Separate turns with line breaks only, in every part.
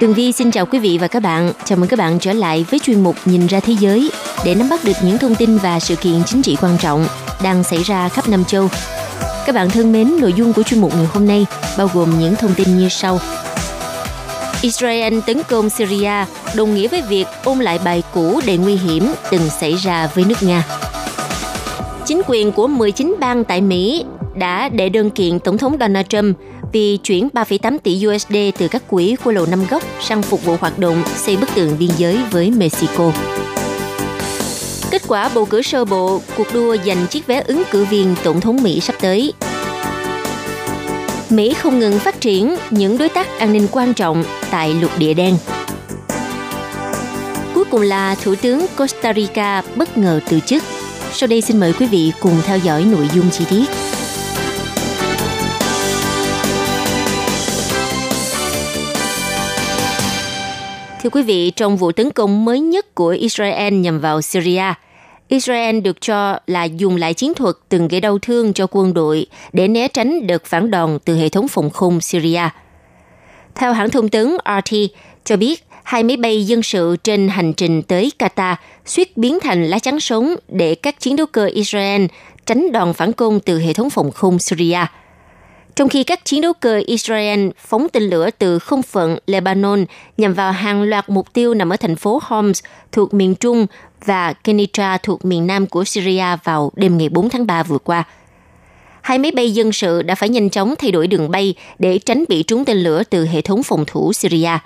Tường Vi xin chào quý vị và các bạn. Chào mừng các bạn trở lại với chuyên mục Nhìn ra thế giới để nắm bắt được những thông tin và sự kiện chính trị quan trọng đang xảy ra khắp Nam châu. Các bạn thân mến, nội dung của chuyên mục ngày hôm nay bao gồm những thông tin như sau. Israel tấn công Syria đồng nghĩa với việc ôn lại bài cũ đầy nguy hiểm từng xảy ra với nước Nga. Chính quyền của 19 bang tại Mỹ đã đệ đơn kiện Tổng thống Donald Trump vì chuyển 3,8 tỷ USD từ các quỹ của Lầu Năm Góc sang phục vụ hoạt động xây bức tường biên giới với Mexico. Kết quả bầu cử sơ bộ, cuộc đua giành chiếc vé ứng cử viên Tổng thống Mỹ sắp tới. Mỹ không ngừng phát triển những đối tác an ninh quan trọng tại lục địa đen. Cuối cùng là Thủ tướng Costa Rica bất ngờ từ chức. Sau đây xin mời quý vị cùng theo dõi nội dung chi tiết. Thưa quý vị, trong vụ tấn công mới nhất của Israel nhằm vào Syria, Israel được cho là dùng lại chiến thuật từng gây đau thương cho quân đội để né tránh đợt phản đòn từ hệ thống phòng không Syria. Theo hãng thông tấn RT cho biết, hai máy bay dân sự trên hành trình tới Qatar suýt biến thành lá chắn sống để các chiến đấu cơ Israel tránh đòn phản công từ hệ thống phòng không Syria – trong khi các chiến đấu cơ Israel phóng tên lửa từ không phận Lebanon nhằm vào hàng loạt mục tiêu nằm ở thành phố Homs thuộc miền Trung và Kenitra thuộc miền Nam của Syria vào đêm ngày 4 tháng 3 vừa qua. Hai máy bay dân sự đã phải nhanh chóng thay đổi đường bay để tránh bị trúng tên lửa từ hệ thống phòng thủ Syria.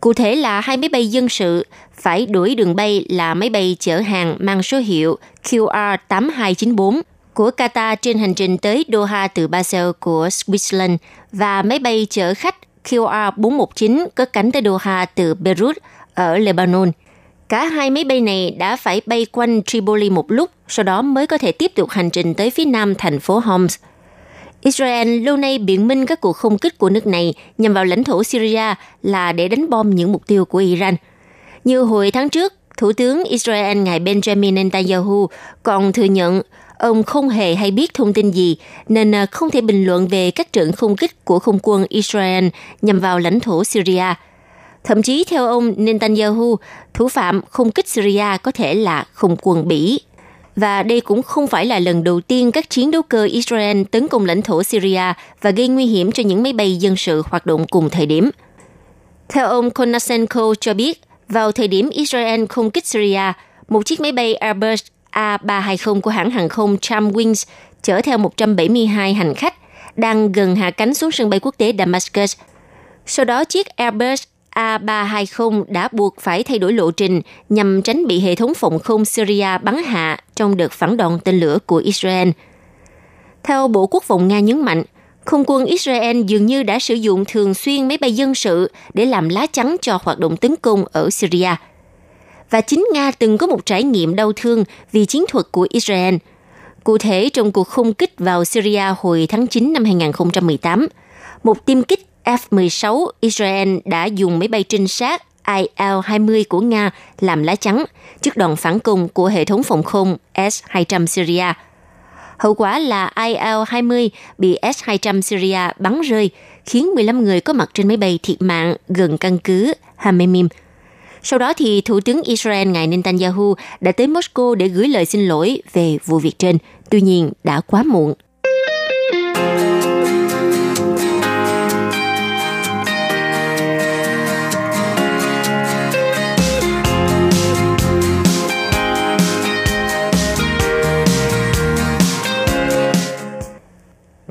Cụ thể là hai máy bay dân sự phải đổi đường bay là máy bay chở hàng mang số hiệu QR8294 của Qatar trên hành trình tới Doha từ Basel của Switzerland và máy bay chở khách QR419 cất cánh tới Doha từ Beirut ở Lebanon. Cả hai máy bay này đã phải bay quanh Tripoli một lúc, sau đó mới có thể tiếp tục hành trình tới phía nam thành phố Homs. Israel lâu nay biện minh các cuộc không kích của nước này nhằm vào lãnh thổ Syria là để đánh bom những mục tiêu của Iran. Như hồi tháng trước, Thủ tướng Israel ngài Benjamin Netanyahu còn thừa nhận ông không hề hay biết thông tin gì nên ờ, không thể bình luận về các trận không kích của không quân Israel nhằm vào lãnh thổ Syria. Thậm chí theo ông Netanyahu, thủ phạm không kích Syria có thể là không quân Bỉ. Và đây cũng không phải là lần đầu tiên các chiến đấu cơ Israel tấn công lãnh thổ Syria và gây nguy hiểm cho những máy bay dân sự hoạt động cùng thời điểm. Theo ông Konasenko cho biết, vào thời điểm Israel không kích Syria, một chiếc máy bay Airbus A320 của hãng hàng không Tramwings chở theo 172 hành khách đang gần hạ cánh xuống sân bay quốc tế Damascus. Sau đó chiếc Airbus A320 đã buộc phải thay đổi lộ trình nhằm tránh bị hệ thống phòng không Syria bắn hạ trong đợt phản đòn tên lửa của Israel. Theo Bộ Quốc phòng Nga nhấn mạnh, không quân Israel dường như đã sử dụng thường xuyên máy bay dân sự để làm lá chắn cho hoạt động tấn công ở Syria – và chính Nga từng có một trải nghiệm đau thương vì chiến thuật của Israel. Cụ thể, trong cuộc không kích vào Syria hồi tháng 9 năm 2018, một tiêm kích F-16 Israel đã dùng máy bay trinh sát IL-20 của Nga làm lá chắn trước đòn phản công của hệ thống phòng không S-200 Syria. Hậu quả là IL-20 bị S-200 Syria bắn rơi, khiến 15 người có mặt trên máy bay thiệt mạng gần căn cứ Hamemim – sau đó thì Thủ tướng Israel ngài Netanyahu đã tới Moscow để gửi lời xin lỗi về vụ việc trên. Tuy nhiên, đã quá muộn.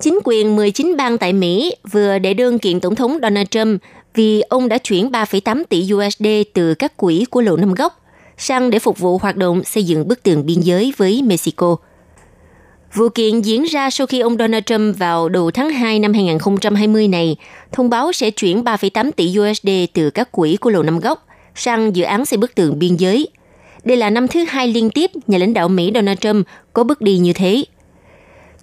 Chính quyền 19 bang tại Mỹ vừa đệ đơn kiện Tổng thống Donald Trump vì ông đã chuyển 3,8 tỷ USD từ các quỹ của Lầu Năm Góc sang để phục vụ hoạt động xây dựng bức tường biên giới với Mexico. Vụ kiện diễn ra sau khi ông Donald Trump vào đầu tháng 2 năm 2020 này thông báo sẽ chuyển 3,8 tỷ USD từ các quỹ của Lầu Năm Góc sang dự án xây bức tường biên giới. Đây là năm thứ hai liên tiếp nhà lãnh đạo Mỹ Donald Trump có bước đi như thế.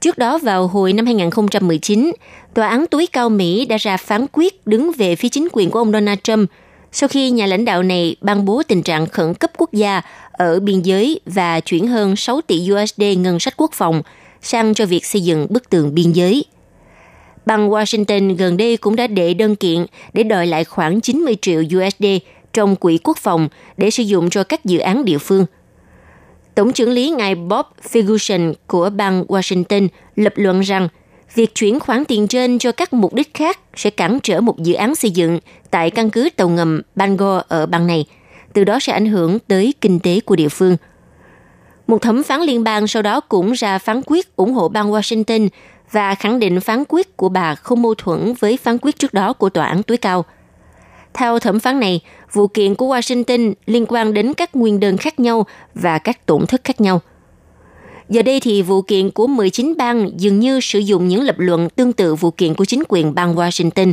Trước đó vào hồi năm 2019, Tòa án tối cao Mỹ đã ra phán quyết đứng về phía chính quyền của ông Donald Trump sau khi nhà lãnh đạo này ban bố tình trạng khẩn cấp quốc gia ở biên giới và chuyển hơn 6 tỷ USD ngân sách quốc phòng sang cho việc xây dựng bức tường biên giới. Bang Washington gần đây cũng đã đệ đơn kiện để đòi lại khoảng 90 triệu USD trong quỹ quốc phòng để sử dụng cho các dự án địa phương. Tổng trưởng lý ngài Bob Ferguson của bang Washington lập luận rằng việc chuyển khoản tiền trên cho các mục đích khác sẽ cản trở một dự án xây dựng tại căn cứ tàu ngầm Bangor ở bang này, từ đó sẽ ảnh hưởng tới kinh tế của địa phương. Một thẩm phán liên bang sau đó cũng ra phán quyết ủng hộ bang Washington và khẳng định phán quyết của bà không mâu thuẫn với phán quyết trước đó của tòa án tối cao. Theo thẩm phán này, vụ kiện của Washington liên quan đến các nguyên đơn khác nhau và các tổn thất khác nhau. Giờ đây thì vụ kiện của 19 bang dường như sử dụng những lập luận tương tự vụ kiện của chính quyền bang Washington,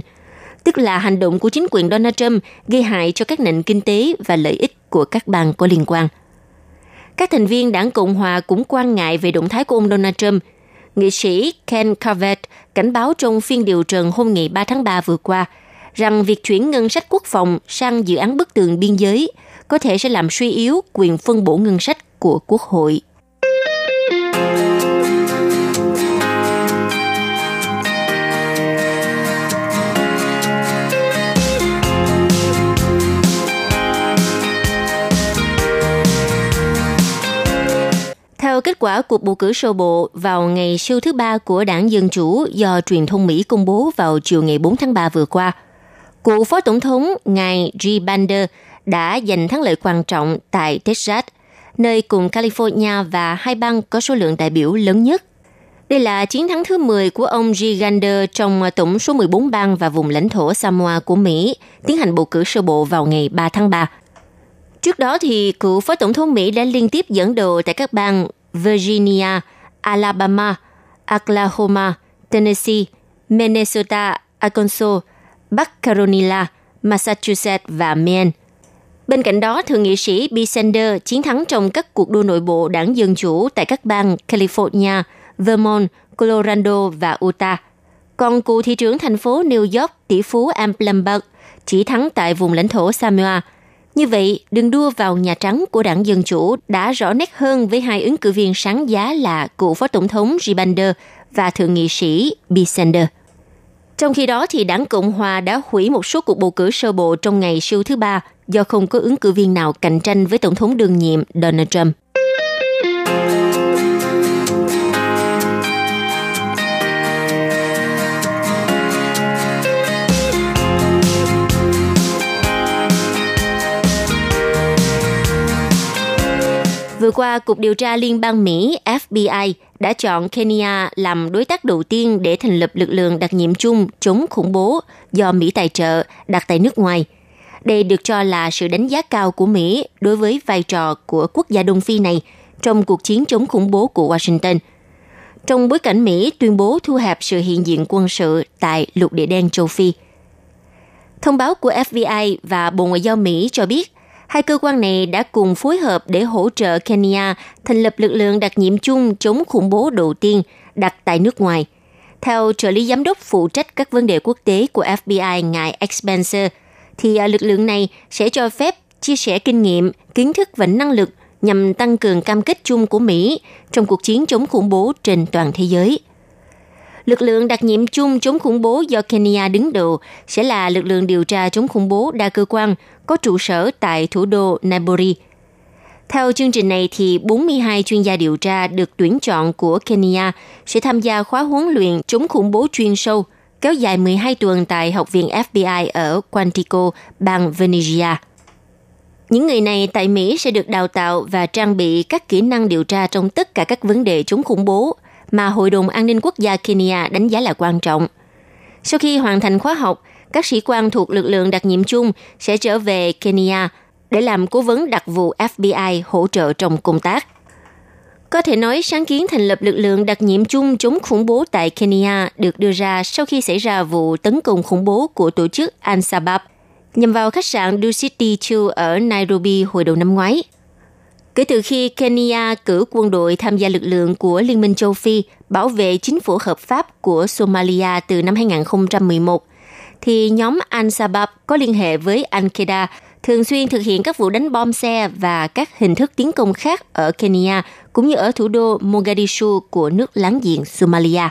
tức là hành động của chính quyền Donald Trump gây hại cho các nền kinh tế và lợi ích của các bang có liên quan. Các thành viên đảng Cộng Hòa cũng quan ngại về động thái của ông Donald Trump. Nghị sĩ Ken Carvet cảnh báo trong phiên điều trần hôm ngày 3 tháng 3 vừa qua – rằng việc chuyển ngân sách quốc phòng sang dự án bức tường biên giới có thể sẽ làm suy yếu quyền phân bổ ngân sách của Quốc hội. Theo kết quả cuộc bầu cử sơ bộ vào ngày siêu thứ ba của đảng Dân Chủ do truyền thông Mỹ công bố vào chiều ngày 4 tháng 3 vừa qua – Cựu Phó Tổng thống ngài G. Bander đã giành thắng lợi quan trọng tại Texas, nơi cùng California và hai bang có số lượng đại biểu lớn nhất. Đây là chiến thắng thứ 10 của ông Gigander trong ờ, tổng số 14 bang và vùng lãnh thổ Samoa của Mỹ tiến hành bầu cử sơ bộ vào ngày 3 tháng 3. Trước đó thì cựu Phó Tổng thống Mỹ đã liên tiếp dẫn đầu tại các bang Virginia, Alabama, Oklahoma, Tennessee, Minnesota, Arkansas, Bắc Carolina, Massachusetts và Maine. Bên cạnh đó, Thượng nghị sĩ B. Sanders chiến thắng trong các cuộc đua nội bộ đảng Dân Chủ tại các bang California, Vermont, Colorado và Utah. Còn cựu thị trưởng thành phố New York tỷ phú Am Plumberg chỉ thắng tại vùng lãnh thổ Samoa. Như vậy, đường đua vào Nhà Trắng của đảng Dân Chủ đã rõ nét hơn với hai ứng cử viên sáng giá là cựu Phó Tổng thống Ribander và Thượng nghị sĩ B. Sanders. Trong khi đó, thì đảng Cộng Hòa đã hủy một số cuộc bầu cử sơ bộ trong ngày siêu thứ ba do không có ứng cử viên nào cạnh tranh với Tổng thống đương nhiệm Donald Trump. Vừa qua, Cục Điều tra Liên bang Mỹ FBI đã chọn Kenya làm đối tác đầu tiên để thành lập lực lượng đặc nhiệm chung chống khủng bố do Mỹ tài trợ đặt tại nước ngoài. Đây được cho là sự đánh giá cao của Mỹ đối với vai trò của quốc gia Đông Phi này trong cuộc chiến chống khủng bố của Washington. Trong bối cảnh Mỹ tuyên bố thu hẹp sự hiện diện quân sự tại lục địa đen châu Phi. Thông báo của FBI và Bộ Ngoại giao Mỹ cho biết Hai cơ quan này đã cùng phối hợp để hỗ trợ Kenya thành lập lực lượng đặc nhiệm chung chống khủng bố đầu tiên đặt tại nước ngoài. Theo trợ lý giám đốc phụ trách các vấn đề quốc tế của FBI ngài Expenser, thì à, lực lượng này sẽ cho phép chia sẻ kinh nghiệm, kiến thức và năng lực nhằm tăng cường cam kết chung của Mỹ trong cuộc chiến chống khủng bố trên toàn thế giới. Lực lượng đặc nhiệm chung chống khủng bố do Kenya đứng đầu sẽ là lực lượng điều tra chống khủng bố đa cơ quan có trụ sở tại thủ đô Nairobi. Theo chương trình này thì 42 chuyên gia điều tra được tuyển chọn của Kenya sẽ tham gia khóa huấn luyện chống khủng bố chuyên sâu kéo dài 12 tuần tại Học viện FBI ở Quantico, bang Venezuela. Những người này tại Mỹ sẽ được đào tạo và trang bị các kỹ năng điều tra trong tất cả các vấn đề chống khủng bố mà Hội đồng An ninh Quốc gia Kenya đánh giá là quan trọng. Sau khi hoàn thành khóa học, các sĩ quan thuộc lực lượng đặc nhiệm chung sẽ trở về Kenya để làm cố vấn đặc vụ FBI hỗ trợ trong công tác. Có thể nói sáng kiến thành lập lực lượng đặc nhiệm chung chống khủng bố tại Kenya được đưa ra sau khi xảy ra vụ tấn công khủng bố của tổ chức Al-Shabaab nhằm vào khách sạn City 2 ở Nairobi hồi đầu năm ngoái. Kể từ khi Kenya cử quân đội tham gia lực lượng của Liên minh châu Phi bảo vệ chính phủ hợp pháp của Somalia từ năm 2011, thì nhóm Al-Shabaab có liên hệ với Al-Qaeda thường xuyên thực hiện các vụ đánh bom xe và các hình thức tiến công khác ở Kenya cũng như ở thủ đô Mogadishu của nước láng giềng Somalia.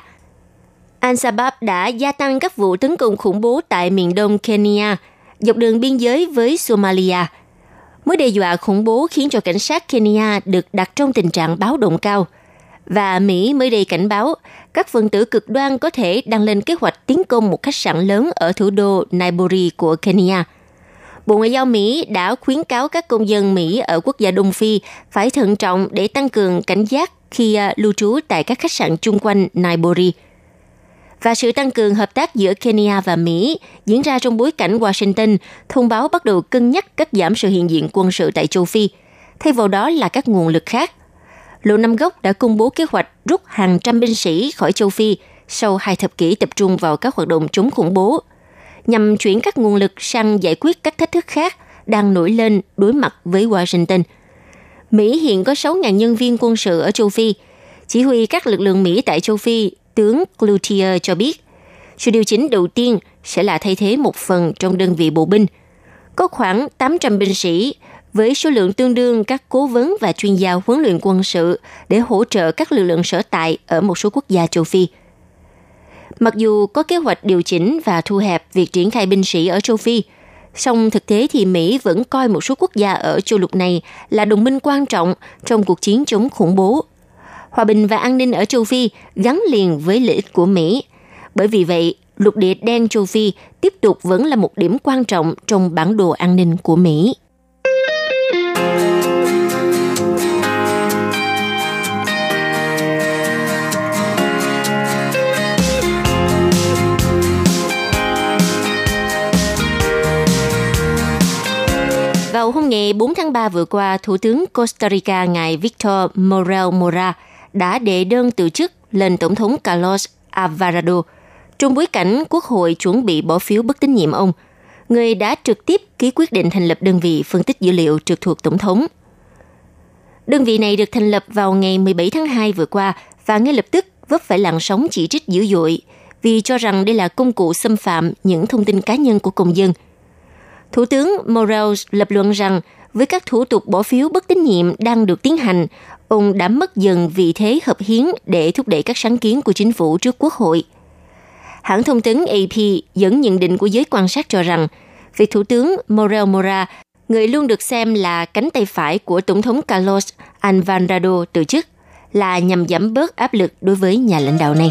Al-Shabaab đã gia tăng các vụ tấn công khủng bố tại miền đông Kenya, dọc đường biên giới với Somalia. Mối đe dọa khủng bố khiến cho cảnh sát Kenya được đặt trong tình trạng báo động cao. Và Mỹ mới đây cảnh báo, các phần tử cực đoan có thể đang lên kế hoạch tiến công một khách sạn lớn ở thủ đô Nairobi của Kenya – Bộ Ngoại giao Mỹ đã khuyến cáo các công dân Mỹ ở quốc gia Đông Phi phải thận trọng để tăng cường cảnh giác khi à, lưu trú tại các khách sạn chung quanh Nairobi. Và sự tăng cường hợp tác giữa Kenya và Mỹ diễn ra trong bối cảnh Washington thông báo bắt đầu cân nhắc cắt giảm sự hiện diện quân sự tại châu Phi, thay vào đó là các nguồn lực khác. Lộ Năm Góc đã công bố kế hoạch rút hàng trăm binh sĩ khỏi châu Phi sau hai thập kỷ tập trung vào các hoạt động chống khủng bố nhằm chuyển các nguồn lực sang giải quyết các thách thức khác đang nổi lên đối mặt với Washington. Mỹ hiện có 6.000 nhân viên quân sự ở châu Phi. Chỉ huy các lực lượng Mỹ tại châu Phi, tướng Cloutier cho biết, sự điều chỉnh đầu tiên sẽ là thay thế một phần trong đơn vị bộ binh. Có khoảng 800 binh sĩ với số lượng tương đương các cố vấn và chuyên gia huấn luyện quân sự để hỗ trợ các lực lượng sở tại ở một số quốc gia châu Phi – Mặc dù có kế hoạch điều chỉnh và thu hẹp việc triển khai binh sĩ ở châu Phi, song thực tế thì Mỹ vẫn coi một số quốc gia ở châu lục này là đồng minh quan trọng trong cuộc chiến chống khủng bố. Hòa bình và an ninh ở châu Phi gắn liền với lợi ích của Mỹ. Bởi vì vậy, lục địa đen châu Phi tiếp tục vẫn là một điểm quan trọng trong bản đồ an ninh của Mỹ. Vào hôm ngày 4 tháng 3 vừa qua, Thủ tướng Costa Rica ngài Victor Morel Mora đã đệ đơn từ chức lên Tổng thống Carlos Alvarado trong bối cảnh Quốc hội chuẩn bị bỏ phiếu bất tín nhiệm ông, người đã trực tiếp ký quyết định thành lập đơn vị phân tích dữ liệu trực thuộc Tổng thống. Đơn vị này được thành lập vào ngày 17 tháng 2 vừa qua và ngay lập tức vấp phải làn sóng chỉ trích dữ dội vì cho rằng đây là công cụ xâm phạm những thông tin cá nhân của công dân – Thủ tướng Morales lập luận rằng với các thủ tục bỏ phiếu bất tín nhiệm đang được tiến hành, ông đã mất dần vị thế hợp hiến để thúc đẩy các sáng kiến của chính phủ trước quốc hội. Hãng thông tấn AP dẫn nhận định của giới quan sát cho rằng, việc Thủ tướng Morel Mora, người luôn được xem là cánh tay phải của Tổng thống Carlos Alvarado từ chức, là nhằm giảm bớt áp lực đối với nhà lãnh đạo này.